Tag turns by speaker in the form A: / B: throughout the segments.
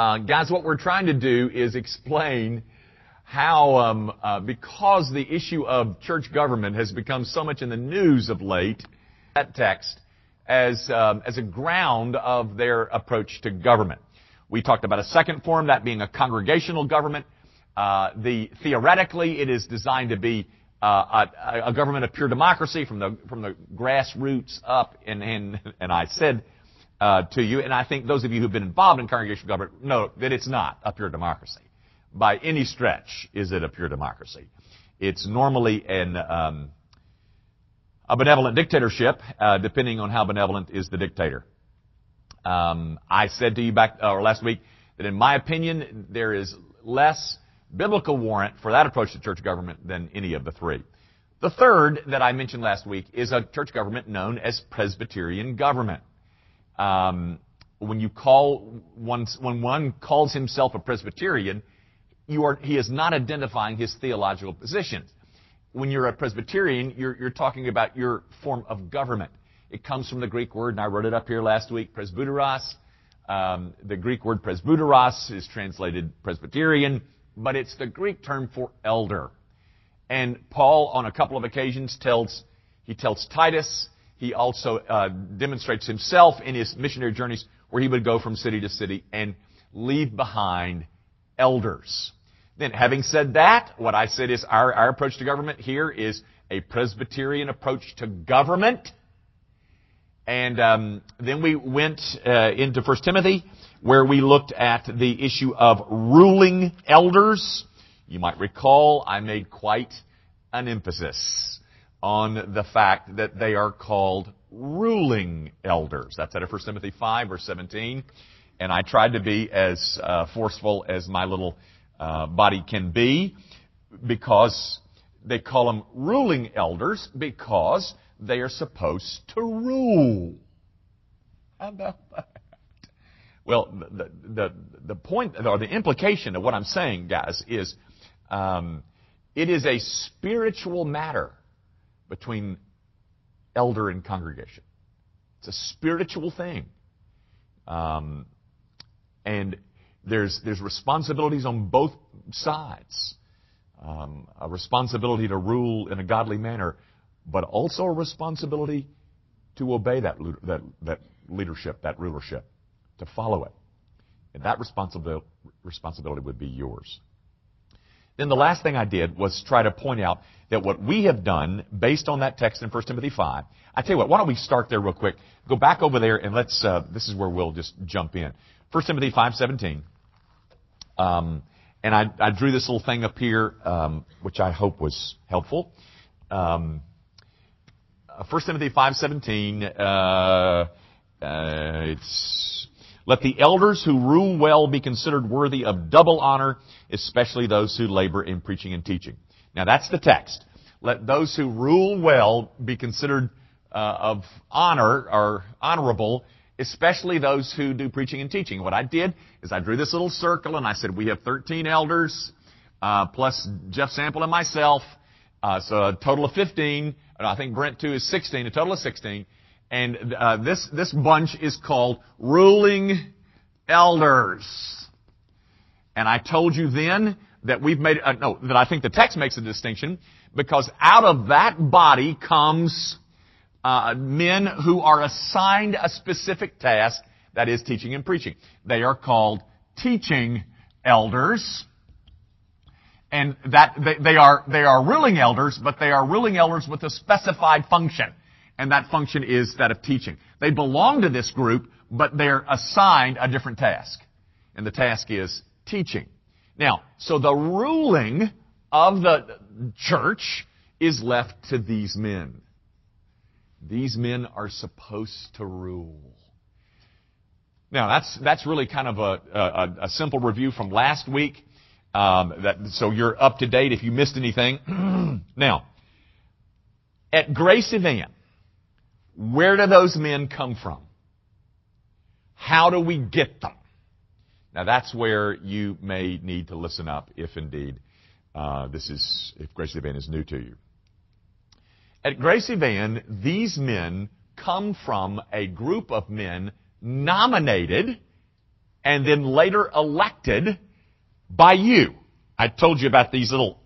A: Uh, guys, what we're trying to do is explain how, um, uh, because the issue of church government has become so much in the news of late, that text as um, as a ground of their approach to government. We talked about a second form, that being a congregational government. Uh, the theoretically, it is designed to be uh, a, a, government of pure democracy from the from the grassroots up. And and and I said uh, to you, and I think those of you who've been involved in congregational government know that it's not a pure democracy by any stretch. Is it a pure democracy? It's normally an um, a benevolent dictatorship, uh, depending on how benevolent is the dictator. Um, I said to you back uh, or last week that, in my opinion, there is less biblical warrant for that approach to church government than any of the three. The third that I mentioned last week is a church government known as Presbyterian government. Um, when you call one, when one calls himself a Presbyterian, you are, he is not identifying his theological position. When you're a Presbyterian, you're, you're talking about your form of government. It comes from the Greek word, and I wrote it up here last week, presbyteros. Um, the Greek word presbyteros is translated Presbyterian, but it's the Greek term for elder. And Paul, on a couple of occasions, tells he tells Titus. He also uh, demonstrates himself in his missionary journeys, where he would go from city to city and leave behind elders. Then, having said that, what I said is our, our approach to government here is a Presbyterian approach to government. And um, then we went uh, into 1 Timothy, where we looked at the issue of ruling elders. You might recall I made quite an emphasis on the fact that they are called ruling elders. That's out of 1 Timothy 5, verse 17. And I tried to be as uh, forceful as my little uh, body can be because they call them ruling elders because they are supposed to rule. How about that? Well, the, the, the point or the implication of what I'm saying, guys, is um, it is a spiritual matter between elder and congregation. It's a spiritual thing. Um, and there's, there's responsibilities on both sides. Um, a responsibility to rule in a godly manner, but also a responsibility to obey that, that, that leadership, that rulership, to follow it. And that responsibility, responsibility would be yours. Then the last thing I did was try to point out that what we have done based on that text in 1 Timothy 5, I tell you what, why don't we start there real quick? Go back over there and let's, uh, this is where we'll just jump in. 1 Timothy 5.17. Um, and I, I, drew this little thing up here, um, which I hope was helpful. Um, 1 uh, Timothy 5.17, uh, uh, it's, let the elders who rule well be considered worthy of double honor, especially those who labor in preaching and teaching. Now that's the text. Let those who rule well be considered uh, of honor or honorable, especially those who do preaching and teaching. What I did is I drew this little circle and I said we have 13 elders, uh, plus Jeff Sample and myself, uh, so a total of 15. I think Brent too is 16, a total of 16. And uh, this this bunch is called ruling elders. And I told you then that we've made uh, no that I think the text makes a distinction because out of that body comes uh, men who are assigned a specific task, that is teaching and preaching. They are called teaching elders. And that they, they are they are ruling elders, but they are ruling elders with a specified function, and that function is that of teaching. They belong to this group, but they're assigned a different task, and the task is teaching. Now, so the ruling of the church is left to these men. These men are supposed to rule. Now that's that's really kind of a, a, a simple review from last week. Um, that, so you're up to date if you missed anything. now, at Grace Event, where do those men come from? How do we get them? Now that's where you may need to listen up if indeed uh, this is if Grace Event is new to you. At Gracie Van, these men come from a group of men nominated and then later elected by you. I told you about these little,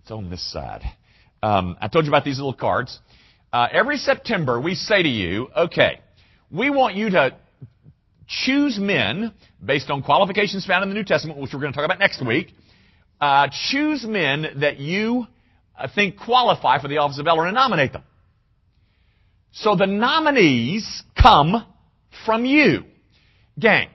A: it's on this side. Um, I told you about these little cards. Uh, every September, we say to you, okay, we want you to choose men based on qualifications found in the New Testament, which we're going to talk about next week. Uh, choose men that you uh, think qualify for the office of elder and nominate them. So the nominees come from you. Gang,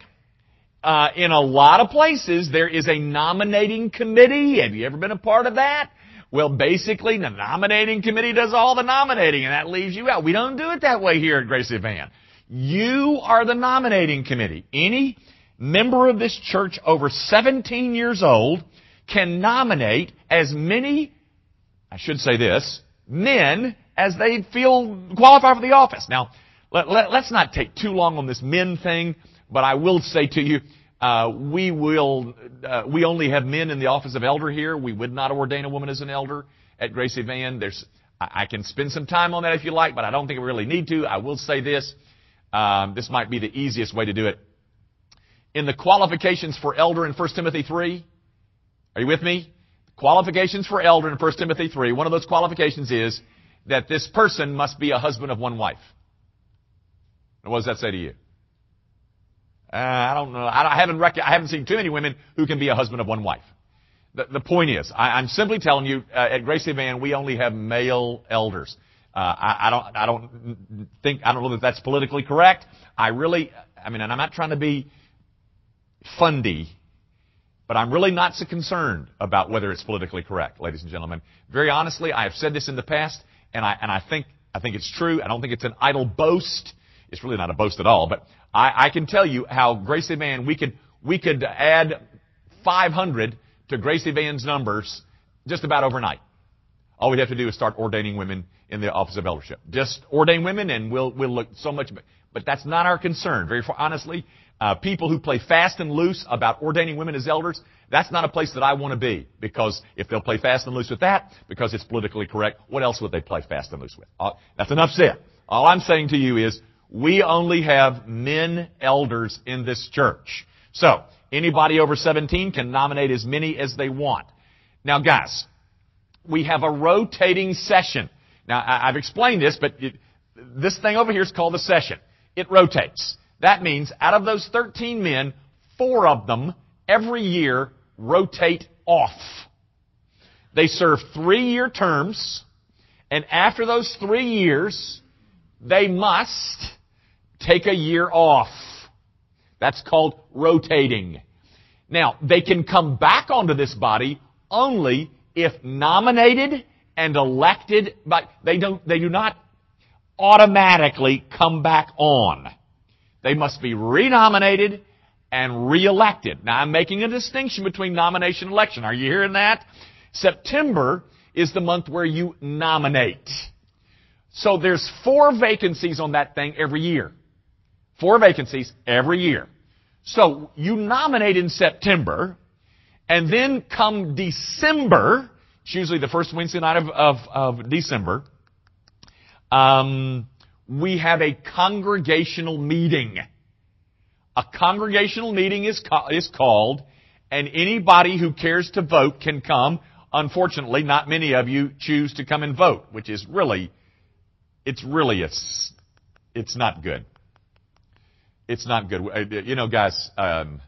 A: uh, in a lot of places, there is a nominating committee. Have you ever been a part of that? Well, basically, the nominating committee does all the nominating, and that leaves you out. We don't do it that way here at Grace Van. You are the nominating committee. Any member of this church over 17 years old can nominate as many, I should say this, men as they feel qualify for the office. Now, let, us let, not take too long on this men thing, but I will say to you, uh, we will, uh, we only have men in the office of elder here. We would not ordain a woman as an elder at Gracie Van. There's, I, can spend some time on that if you like, but I don't think we really need to. I will say this. Um, this might be the easiest way to do it. In the qualifications for elder in 1 Timothy 3, are you with me? Qualifications for elder in 1 Timothy 3, one of those qualifications is that this person must be a husband of one wife. And what does that say to you? Uh, I don't know. I, haven't rec- I haven't seen too many women who can be a husband of one wife. The, the point is, I, am simply telling you, uh, at Gracie Van, we only have male elders. Uh, I, I don't, I don't think, I don't know that that's politically correct. I really, I mean, and I'm not trying to be fundy, but I'm really not so concerned about whether it's politically correct, ladies and gentlemen. Very honestly, I have said this in the past, and I, and I think, I think it's true. I don't think it's an idle boast. It's really not a boast at all, but I, I can tell you how Gracie Van, we could, we could add 500 to Gracie Van's numbers just about overnight. All we'd have to do is start ordaining women in the office of eldership. Just ordain women and we'll, we'll look so much, better. but that's not our concern. Very honestly, uh, people who play fast and loose about ordaining women as elders, that's not a place that I want to be. Because if they'll play fast and loose with that, because it's politically correct, what else would they play fast and loose with? Uh, that's enough said. All I'm saying to you is, we only have men elders in this church. So, anybody over 17 can nominate as many as they want. Now guys, we have a rotating session. Now, I've explained this, but it, this thing over here is called a session. It rotates. That means out of those 13 men, four of them every year rotate off. They serve three year terms, and after those three years, they must take a year off. That's called rotating. Now, they can come back onto this body only if nominated and elected, but they don't, they do not automatically come back on. They must be renominated and reelected. Now I'm making a distinction between nomination and election. Are you hearing that? September is the month where you nominate. So there's four vacancies on that thing every year. Four vacancies every year. So you nominate in September, and then come December, it's usually the first Wednesday night of, of, of December, um, we have a congregational meeting. A congregational meeting is, is called, and anybody who cares to vote can come. Unfortunately, not many of you choose to come and vote, which is really, it's really, it's, it's not good. It's not good. Uh, you know, guys, um,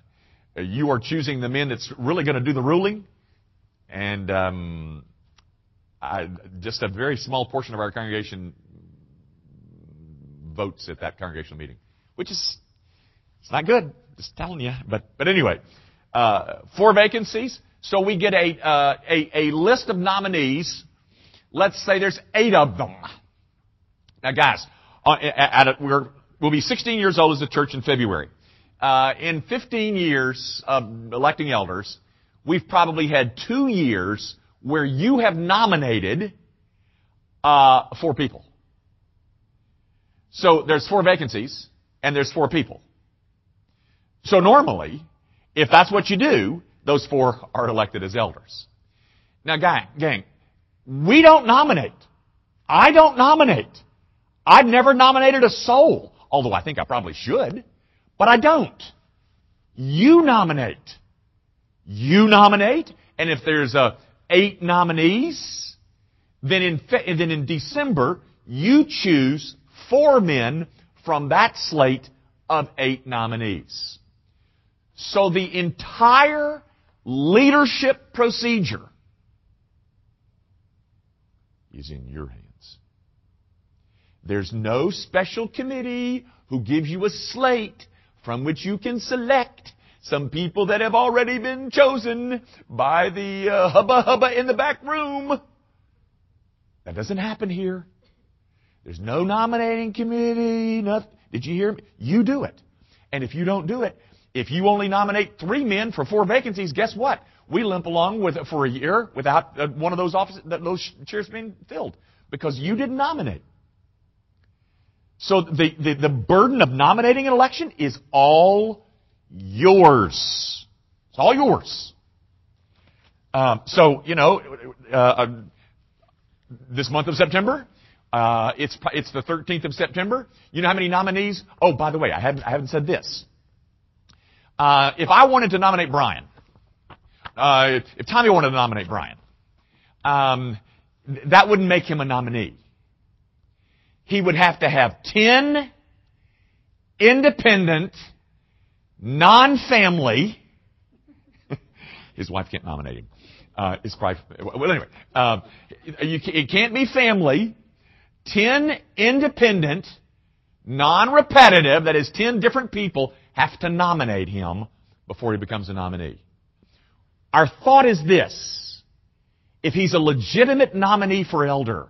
A: you are choosing the men that's really going to do the ruling, and um, I, just a very small portion of our congregation votes at that congregational meeting, which is it's not good. Just telling you. But but anyway, uh, four vacancies. So we get a, uh, a a list of nominees. Let's say there's eight of them. Now, guys, uh, at, we're we'll be 16 years old as a church in February. Uh, in 15 years of electing elders, we've probably had two years where you have nominated uh, four people. So there's four vacancies and there's four people. So normally, if that's what you do, those four are elected as elders. Now gang, gang, we don't nominate. I don't nominate. I've never nominated a soul, although I think I probably should. But I don't. You nominate. You nominate, and if there's uh, eight nominees, then in, fe- then in December, you choose four men from that slate of eight nominees. So the entire leadership procedure is in your hands. There's no special committee who gives you a slate from which you can select some people that have already been chosen by the uh, hubba hubba in the back room. That doesn't happen here. There's no nominating committee. Nothing. Did you hear me? You do it. And if you don't do it, if you only nominate three men for four vacancies, guess what? We limp along with for a year without uh, one of those offices, those chairs being filled because you didn't nominate. So the, the, the burden of nominating an election is all yours. It's all yours. Um, so you know, uh, uh, this month of September, uh, it's it's the 13th of September. You know how many nominees? Oh, by the way, I haven't I haven't said this. Uh, if I wanted to nominate Brian, uh, if Tommy wanted to nominate Brian, um, that wouldn't make him a nominee. He would have to have ten independent, non-family. his wife can't nominate him. Uh, his wife. Well, anyway, uh, you, it can't be family ten independent, non-repetitive, that is ten different people have to nominate him before he becomes a nominee. Our thought is this. If he's a legitimate nominee for elder,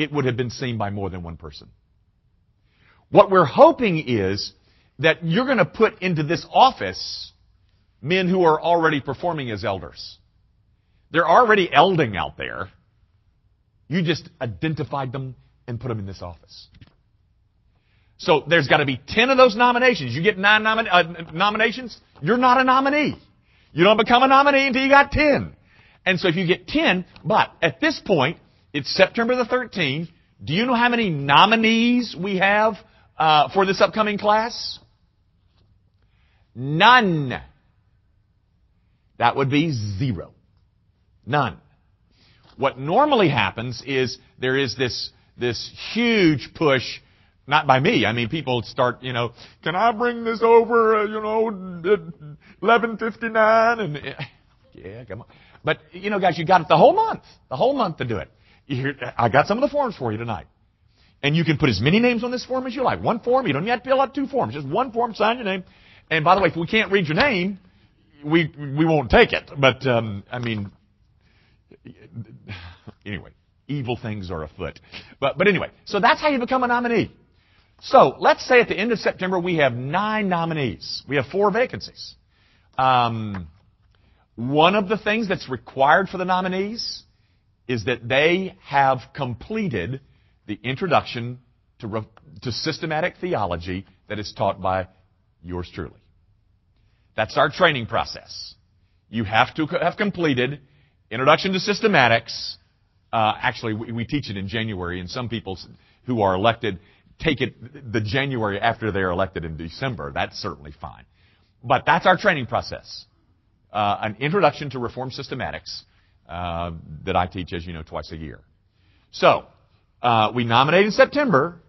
A: it would have been seen by more than one person. What we're hoping is that you're going to put into this office men who are already performing as elders. They're already elding out there. You just identified them and put them in this office. So there's got to be 10 of those nominations. You get nine uh, nominations, you're not a nominee. You don't become a nominee until you got 10. And so if you get 10, but at this point, it's September the 13th. Do you know how many nominees we have uh, for this upcoming class? None. That would be zero. None. What normally happens is there is this, this huge push, not by me, I mean people start, you know, can I bring this over, uh, you know, 1159 and, yeah, come on. But, you know guys, you got it the whole month, the whole month to do it. Here, I got some of the forms for you tonight. And you can put as many names on this form as you like. One form, you don't have to fill out two forms. Just one form, sign your name. And by the way, if we can't read your name, we we won't take it. But um, I mean, anyway, evil things are afoot. But, but anyway, so that's how you become a nominee. So let's say at the end of September we have nine nominees. We have four vacancies. Um, one of the things that's required for the nominees is that they have completed the introduction to, to systematic theology that is taught by yours truly. That's our training process. You have to have completed Introduction to Systematics. Uh, actually, we, we, teach it in January, and some people who are elected take it the January after they're elected in December. That's certainly fine. But that's our training process. Uh, an introduction to Reform Systematics uh, that I teach, as you know, twice a year. So, uh, we nominate in September,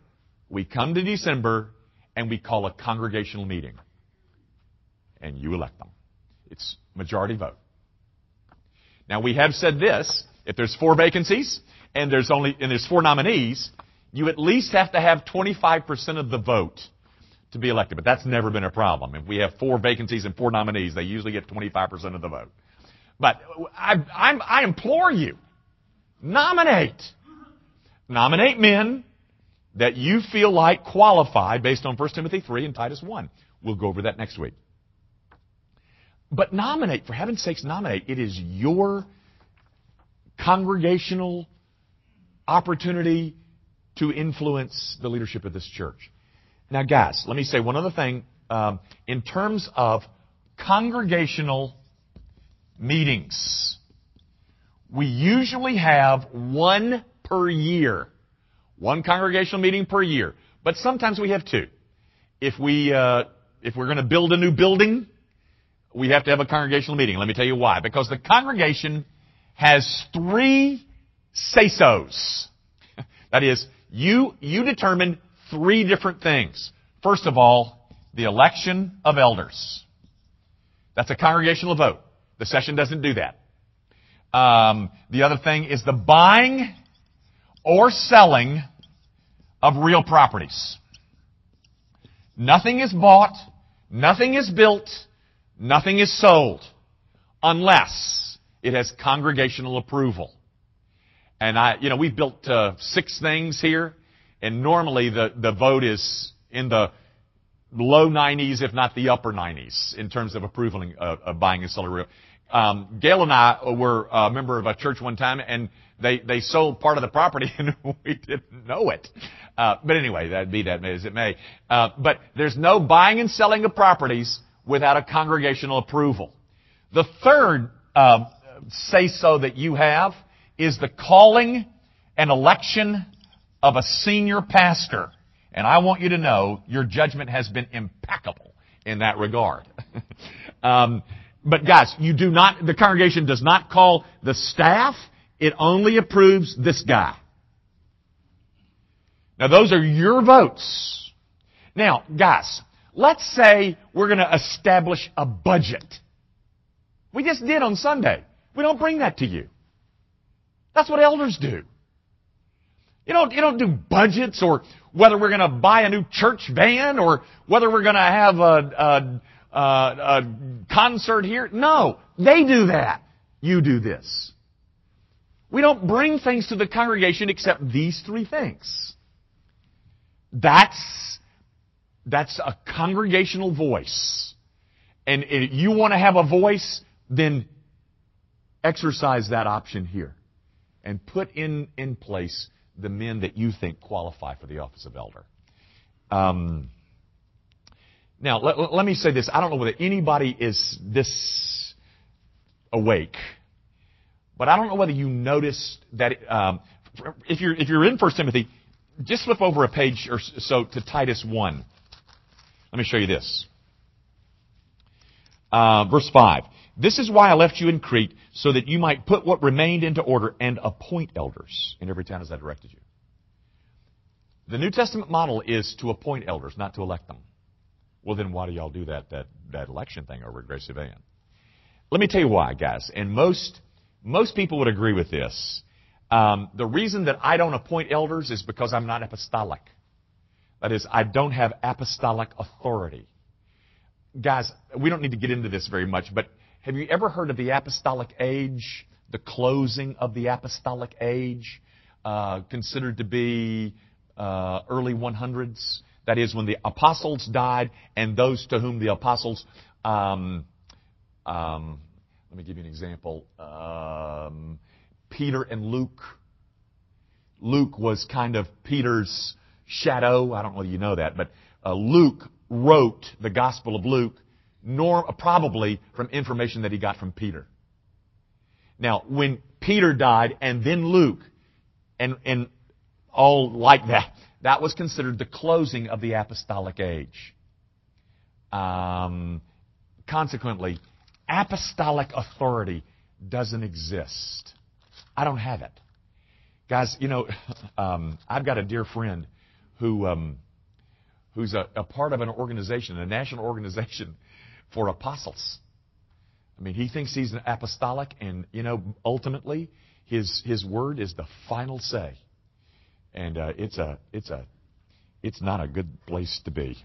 A: we come to December, and we call a congregational meeting. And you elect them. It's majority vote. Now we have said this, if there's four vacancies and there's only, and there's four nominees, you at least have to have 25% of the vote to be elected. But that's never been a problem. If we have four vacancies and four nominees, they usually get 25% of the vote. But I, I'm, I implore you, nominate. Nominate men that you feel like qualify based on 1 Timothy 3 and Titus 1. We'll go over that next week. But nominate, for heaven's sakes, nominate. It is your congregational opportunity to influence the leadership of this church. Now, guys, let me say one other thing. Um, in terms of congregational meetings, we usually have one per year. One congregational meeting per year. But sometimes we have two. if we uh, if we're going to build a new building, we have to have a congregational meeting. Let me tell you why. Because the congregation has three say-sos. that is, you you determine three different things. First of all, the election of elders. That's a congregational vote. The session doesn't do that. Um, the other thing is the buying or selling of real properties. Nothing is bought, nothing is built, nothing is sold unless it has congregational approval. And I, you know, we've built uh, six things here, and normally the, the vote is in the low 90s, if not the upper 90s, in terms of approval of, of buying and selling real. Um, Gail and I were a member of a church one time, and they they sold part of the property, and we didn't know it. Uh, but anyway, that be that as it may. Uh, but there's no buying and selling of properties without a congregational approval. The third uh, say so that you have is the calling and election of a senior pastor. And I want you to know your judgment has been impeccable in that regard. um, but guys, you do not, the congregation does not call the staff. It only approves this guy. Now those are your votes. Now, guys, let's say we're going to establish a budget. We just did on Sunday. We don't bring that to you. That's what elders do. You don't, you don't do budgets or whether we're going to buy a new church van or whether we're going to have a, a, a, a concert here. No, they do that. You do this. We don't bring things to the congregation except these three things. That's, that's a congregational voice. And if you want to have a voice, then exercise that option here and put in, in place the men that you think qualify for the office of elder. Um, now, let, let me say this. I don't know whether anybody is this awake, but I don't know whether you noticed that um, if you're if you're in First Timothy, just flip over a page or so to Titus one. Let me show you this. Uh, verse five. This is why I left you in Crete, so that you might put what remained into order and appoint elders in every town as I directed you. The New Testament model is to appoint elders, not to elect them. Well, then why do y'all do that, that, that election thing over at Grace Van? Let me tell you why, guys. And most, most people would agree with this. Um, the reason that I don't appoint elders is because I'm not apostolic. That is, I don't have apostolic authority. Guys, we don't need to get into this very much, but have you ever heard of the apostolic age? The closing of the apostolic age, uh, considered to be uh, early 100s. That is when the apostles died and those to whom the apostles. Um, um, let me give you an example. Um, Peter and Luke. Luke was kind of Peter's shadow. I don't know if you know that, but uh, Luke wrote the Gospel of Luke probably from information that he got from Peter. Now, when Peter died and then Luke and, and all like that, that was considered the closing of the apostolic age. Um, consequently, apostolic authority doesn't exist. I don't have it. Guys, you know, um, I've got a dear friend who, um, who's a, a part of an organization, a national organization for apostles. I mean, he thinks he's an apostolic, and you know, ultimately, his his word is the final say, and uh, it's a it's a it's not a good place to be.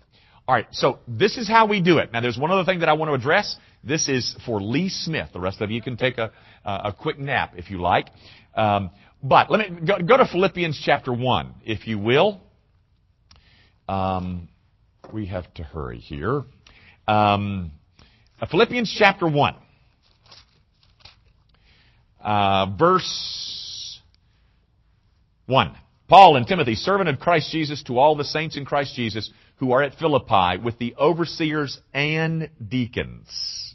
A: All right, so this is how we do it. Now, there's one other thing that I want to address. This is for Lee Smith. The rest of you can take a a quick nap if you like. Um, but let me go, go, to Philippians chapter one, if you will. Um, we have to hurry here. Um, Philippians chapter 1, uh, verse 1. Paul and Timothy, servant of Christ Jesus, to all the saints in Christ Jesus who are at Philippi with the overseers and deacons.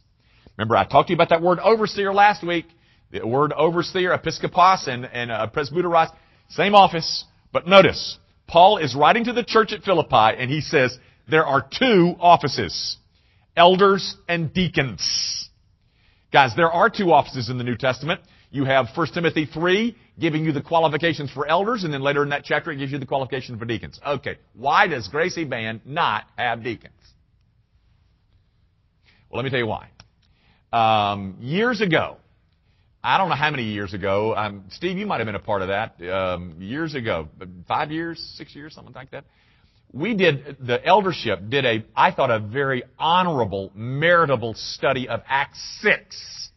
A: Remember, I talked to you about that word overseer last week. The word overseer, episkopos, and, and uh, presbyteros, same office. But notice, Paul is writing to the church at Philippi, and he says, there are two offices. Elders and deacons. Guys, there are two offices in the New Testament. You have 1 Timothy 3 giving you the qualifications for elders, and then later in that chapter it gives you the qualifications for deacons. Okay, why does Gracie Band not have deacons? Well, let me tell you why. Um, years ago, I don't know how many years ago, um, Steve, you might have been a part of that, um, years ago, five years, six years, something like that. We did, the eldership did a, I thought, a very honorable, meritable study of Acts 6.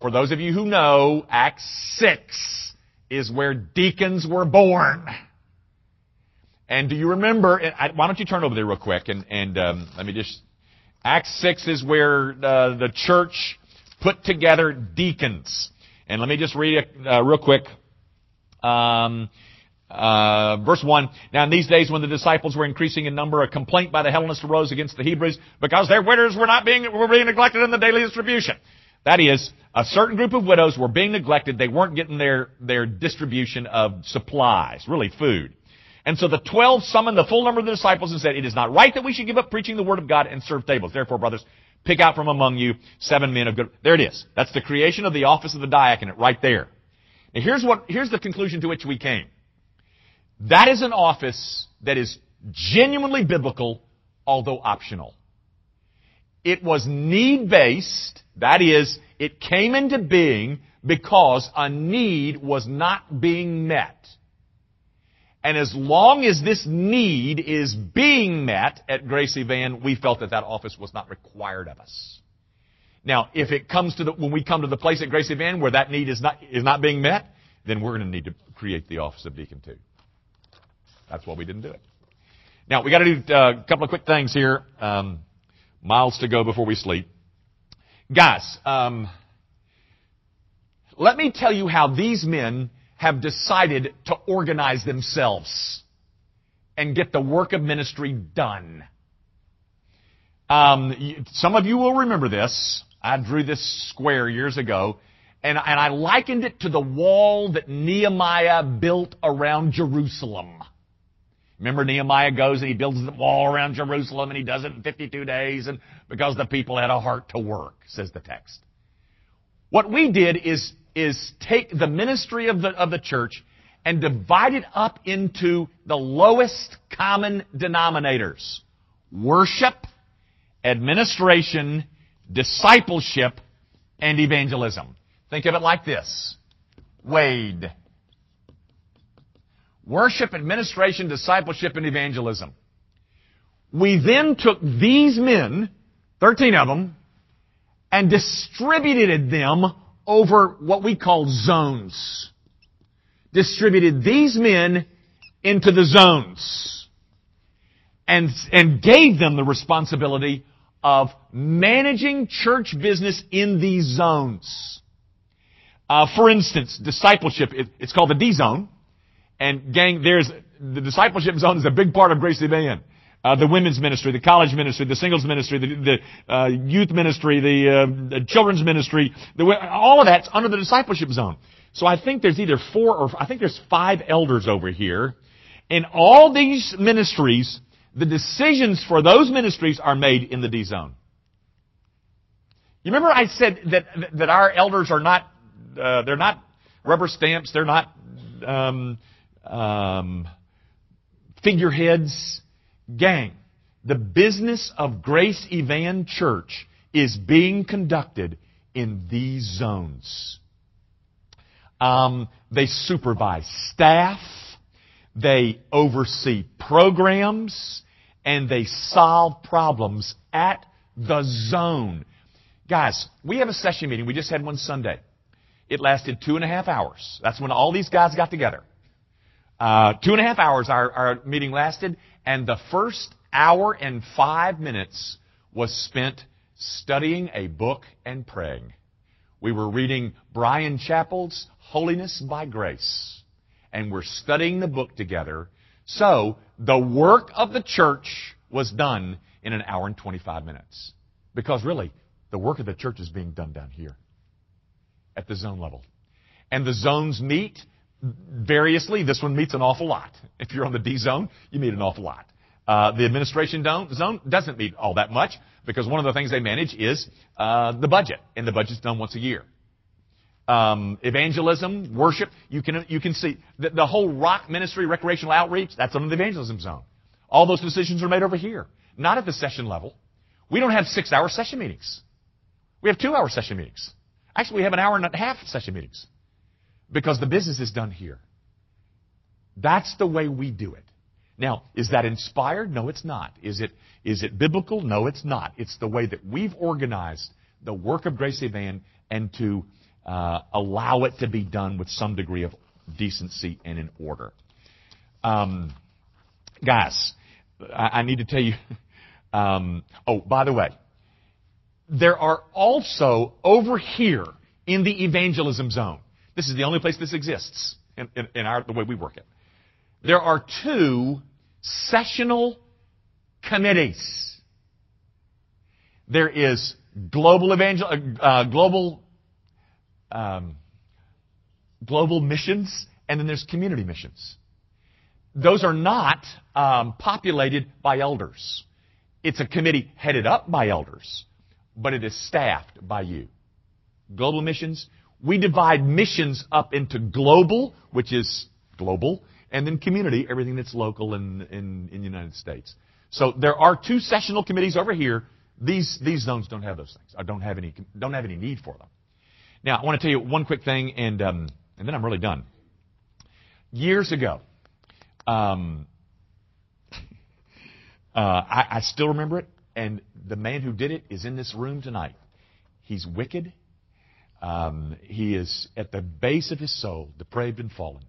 A: For those of you who know, Acts 6 is where deacons were born. And do you remember, why don't you turn over there real quick and, and um, let me just, Acts 6 is where uh, the church put together deacons. And let me just read it uh, real quick. Um, uh, verse 1, Now in these days when the disciples were increasing in number, a complaint by the Hellenists arose against the Hebrews because their widows were not being, were being neglected in the daily distribution. That is, a certain group of widows were being neglected. They weren't getting their, their distribution of supplies, really food. And so the twelve summoned the full number of the disciples and said, It is not right that we should give up preaching the word of God and serve tables. Therefore, brothers, pick out from among you seven men of good. There it is. That's the creation of the office of the diaconate right there. Now here's what, here's the conclusion to which we came. That is an office that is genuinely biblical, although optional. It was need-based. That is, it came into being because a need was not being met. And as long as this need is being met at Gracie Van, we felt that that office was not required of us. Now, if it comes to the, when we come to the place at Gracie Van where that need is not, is not being met, then we're going to need to create the office of deacon too. That's why we didn't do it. Now, we got to do uh, a couple of quick things here. Um, miles to go before we sleep. Guys, um, let me tell you how these men have decided to organize themselves and get the work of ministry done. Um, some of you will remember this. I drew this square years ago, and, and I likened it to the wall that Nehemiah built around Jerusalem. Remember Nehemiah goes and he builds the wall around Jerusalem and he does it in 52 days and because the people had a heart to work, says the text. What we did is is take the ministry of the, of the church and divide it up into the lowest common denominators. Worship, administration, discipleship, and evangelism. Think of it like this. Wade. Worship, administration, discipleship, and evangelism. We then took these men, 13 of them, and distributed them over what we call zones. Distributed these men into the zones. And, and gave them the responsibility of managing church business in these zones. Uh, for instance, discipleship, it, it's called the D zone. And gang, there's, the discipleship zone is a big part of Gracie Van uh, the women's ministry, the college ministry, the singles ministry, the, the uh, youth ministry, the, uh, the children's ministry, the, all of that's under the discipleship zone. So I think there's either four or I think there's five elders over here. In all these ministries, the decisions for those ministries are made in the D zone. You remember I said that that our elders are not uh, they're not rubber stamps, they're not um, um, figureheads. Gang, the business of Grace Evan Church is being conducted in these zones. Um, they supervise staff, they oversee programs, and they solve problems at the zone. Guys, we have a session meeting. We just had one Sunday. It lasted two and a half hours. That's when all these guys got together. Uh, two and a half hours our, our meeting lasted, and the first hour and five minutes was spent studying a book and praying. We were reading Bryan Chapell's Holiness by Grace. And we're studying the book together. So, the work of the church was done in an hour and 25 minutes. Because really, the work of the church is being done down here. At the zone level. And the zones meet variously. This one meets an awful lot. If you're on the D zone, you meet an awful lot. Uh, the administration zone doesn't meet all that much because one of the things they manage is uh, the budget, and the budget's done once a year. Um, evangelism, worship, you can you can see the, the whole rock ministry, recreational outreach. That's under the evangelism zone. All those decisions are made over here, not at the session level. We don't have six-hour session meetings. We have two-hour session meetings. Actually, we have an hour and a half session meetings because the business is done here. That's the way we do it. Now, is that inspired? No, it's not. Is it, is it biblical? No, it's not. It's the way that we've organized the work of Gracie Van and to uh, allow it to be done with some degree of decency and in order. Um, guys, I, I, need to tell you. Um, oh, by the way, there are also over here in the evangelism zone. This is the only place this exists in, in, in our, the way we work it. There are two sessional committees. There is global evangel, uh, uh, global, um, global missions, and then there's community missions. Those are not um, populated by elders. It's a committee headed up by elders, but it is staffed by you. Global missions. We divide missions up into global, which is global, and then community, everything that's local in, in, in the United States. So there are two sessional committees over here. These, these zones don't have those things. I don't have any, don't have any need for them. Now, I want to tell you one quick thing, and, um, and then I'm really done. Years ago, um, uh, I, I still remember it, and the man who did it is in this room tonight. He's wicked. Um, he is at the base of his soul, depraved and fallen.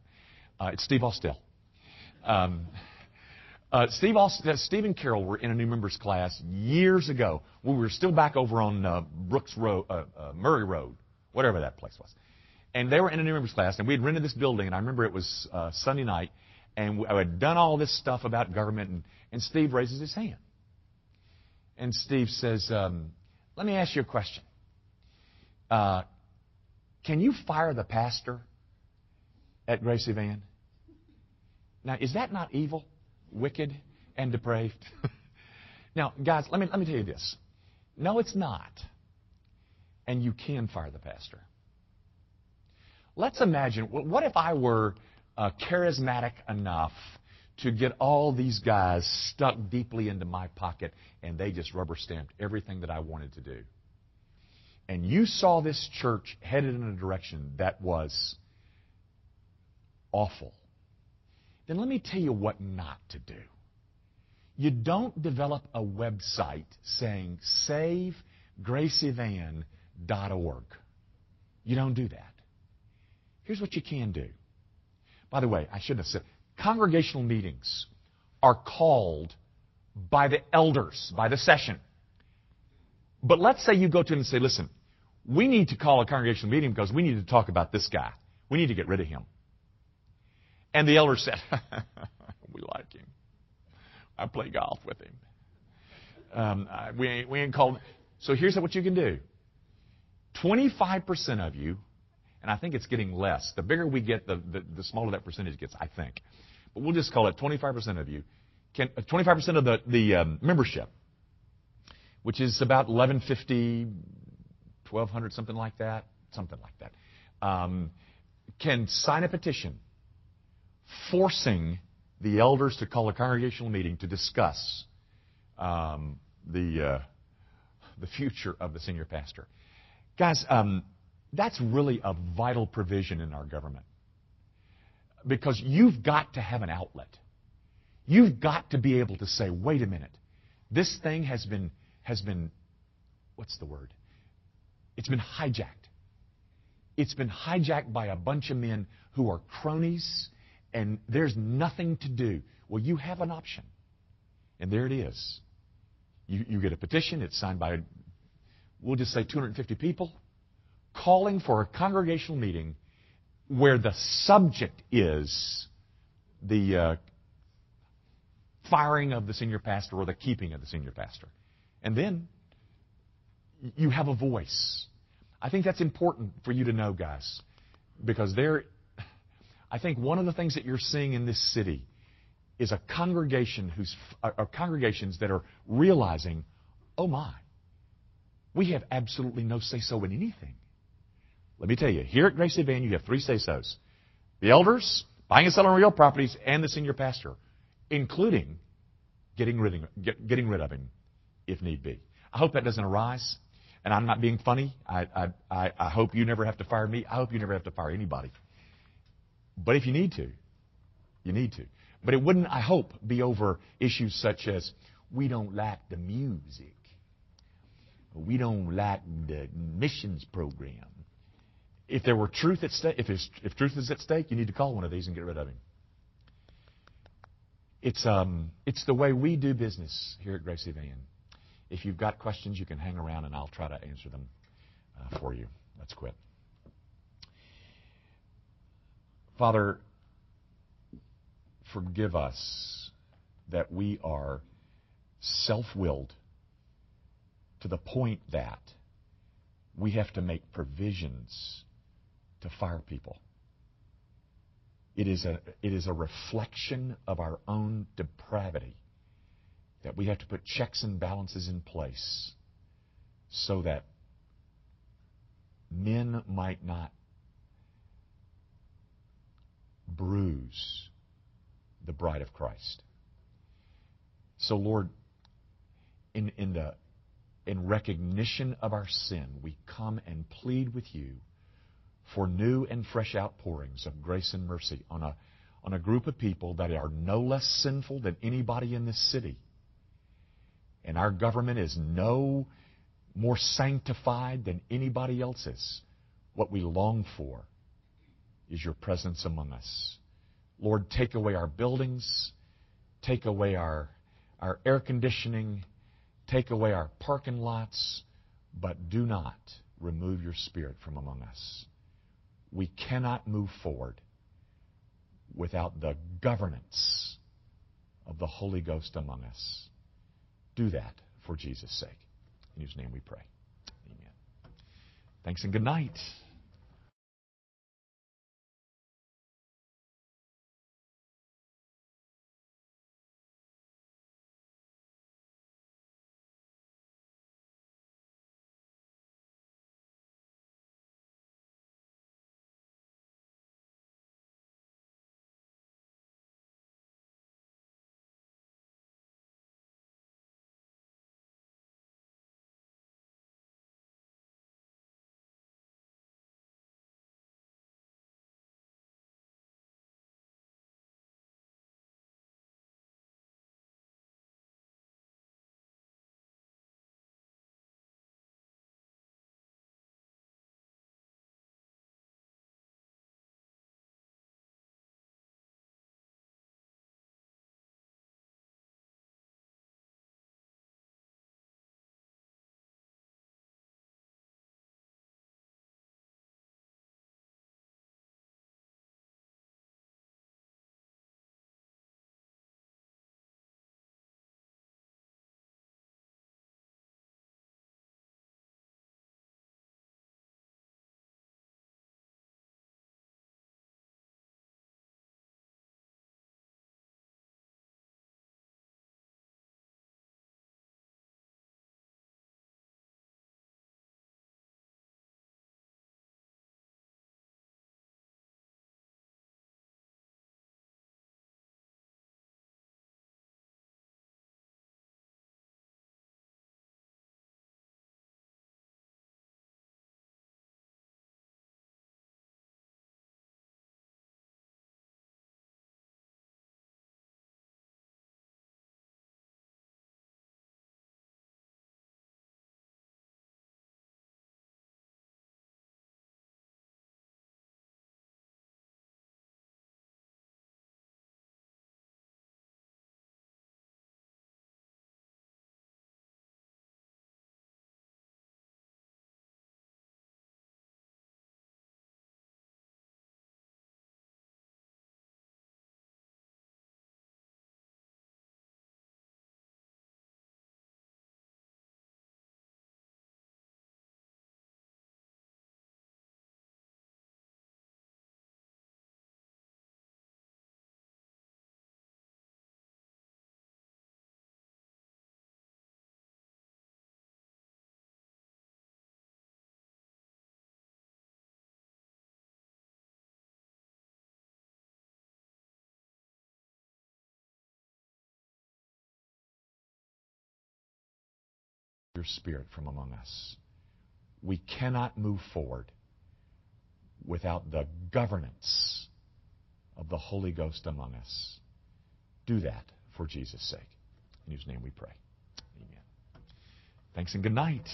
A: Uh, it's Steve Austell. Um, uh, Steve Aust- uh, Steve and Carol were in a new members class years ago when we were still back over on uh, Brooks Road, uh, uh, Murray Road, whatever that place was. And they were in a new members class, and we had rented this building, and I remember it was Sunday night, and I had done all this stuff about government, and, and Steve raises his hand. And Steve says, um, Let me ask you a question. Uh, can you fire the pastor at Gracie Van? Now, is that not evil, wicked, and depraved? now, guys, let me, let me tell you this. No, it's not. And you can fire the pastor. Let's imagine, what if I were uh, charismatic enough to get all these guys stuck deeply into my pocket and they just rubber stamped everything that I wanted to do? And you saw this church headed in a direction that was awful then let me tell you what not to do. You don't develop a website saying savegracievan.org. You don't do that. Here's what you can do. By the way, I shouldn't have said congregational meetings are called by the elders, by the session. But let's say you go to them and say, listen, we need to call a congregational meeting because we need to talk about this guy. We need to get rid of him. And the elder said, We like him. I play golf with him. Um, I, we, ain't, we ain't called. So here's what you can do 25% of you, and I think it's getting less. The bigger we get, the, the, the smaller that percentage gets, I think. But we'll just call it 25% of you. Can, 25% uh, of the, the um, membership, which is about 1150, 1200, something like that, something like that, um, can sign a petition forcing the elders to call a congregational meeting to discuss um, the uh, the future of the senior pastor. Guys, um, that's really a vital provision in our government because you've got to have an outlet. You've got to be able to say, "Wait a minute, this thing has been has been what's the word? It's been hijacked. It's been hijacked by a bunch of men who are cronies and there's nothing to do. Well, you have an option. And there it is. You, you get a petition, it's signed by, we'll just say 250 people, calling for a congregational meeting where the subject is the uh, firing of the senior pastor or the keeping of the senior pastor. And then you have a voice. I think that's important for you to know, guys, because there I think one of the things that you're seeing in this city is a congregation who's are are congregations that are realizing, oh my, we have absolutely no say so in anything. Let me tell you, here at Gracie Van, you have three say so's: the elders, buying and selling real properties, and the senior pastor, including getting rid of, getting rid of him if need be. I hope that doesn't arise. And I'm not being funny. I, I, I, I hope you never have to fire me. I hope you never have to fire anybody. But if you need to, you need to. But it wouldn't, I hope, be over issues such as we don't like the music. We don't like the missions program. If there were truth at stake, if, if truth is at stake, you need to call one of these and get rid of him. It's, um, it's the way we do business here at Gracie Van. If you've got questions, you can hang around and I'll try to answer them uh, for you. Let's quit. Father, forgive us that we are self willed to the point that we have to make provisions to fire people. It is a, it is a reflection of our own depravity that we have to put checks and balances in place so that men might not bruise the bride of Christ. So, Lord, in, in, the, in recognition of our sin, we come and plead with you for new and fresh outpourings of grace and mercy on a, on a group of people that are no less sinful than anybody in this city. And our government is no more sanctified than anybody else's. What we long for is your presence among us. Lord, take away our buildings, take away our, our air conditioning, take away our parking lots, but do not remove your spirit from among us. We cannot move forward without the governance of the Holy Ghost among us. Do that for Jesus' sake. In whose name we pray. Amen. Thanks and good night. Your Spirit from among us. We cannot move forward without the governance of the Holy Ghost among us. Do that for Jesus' sake. In whose name we pray. Amen. Thanks and good night.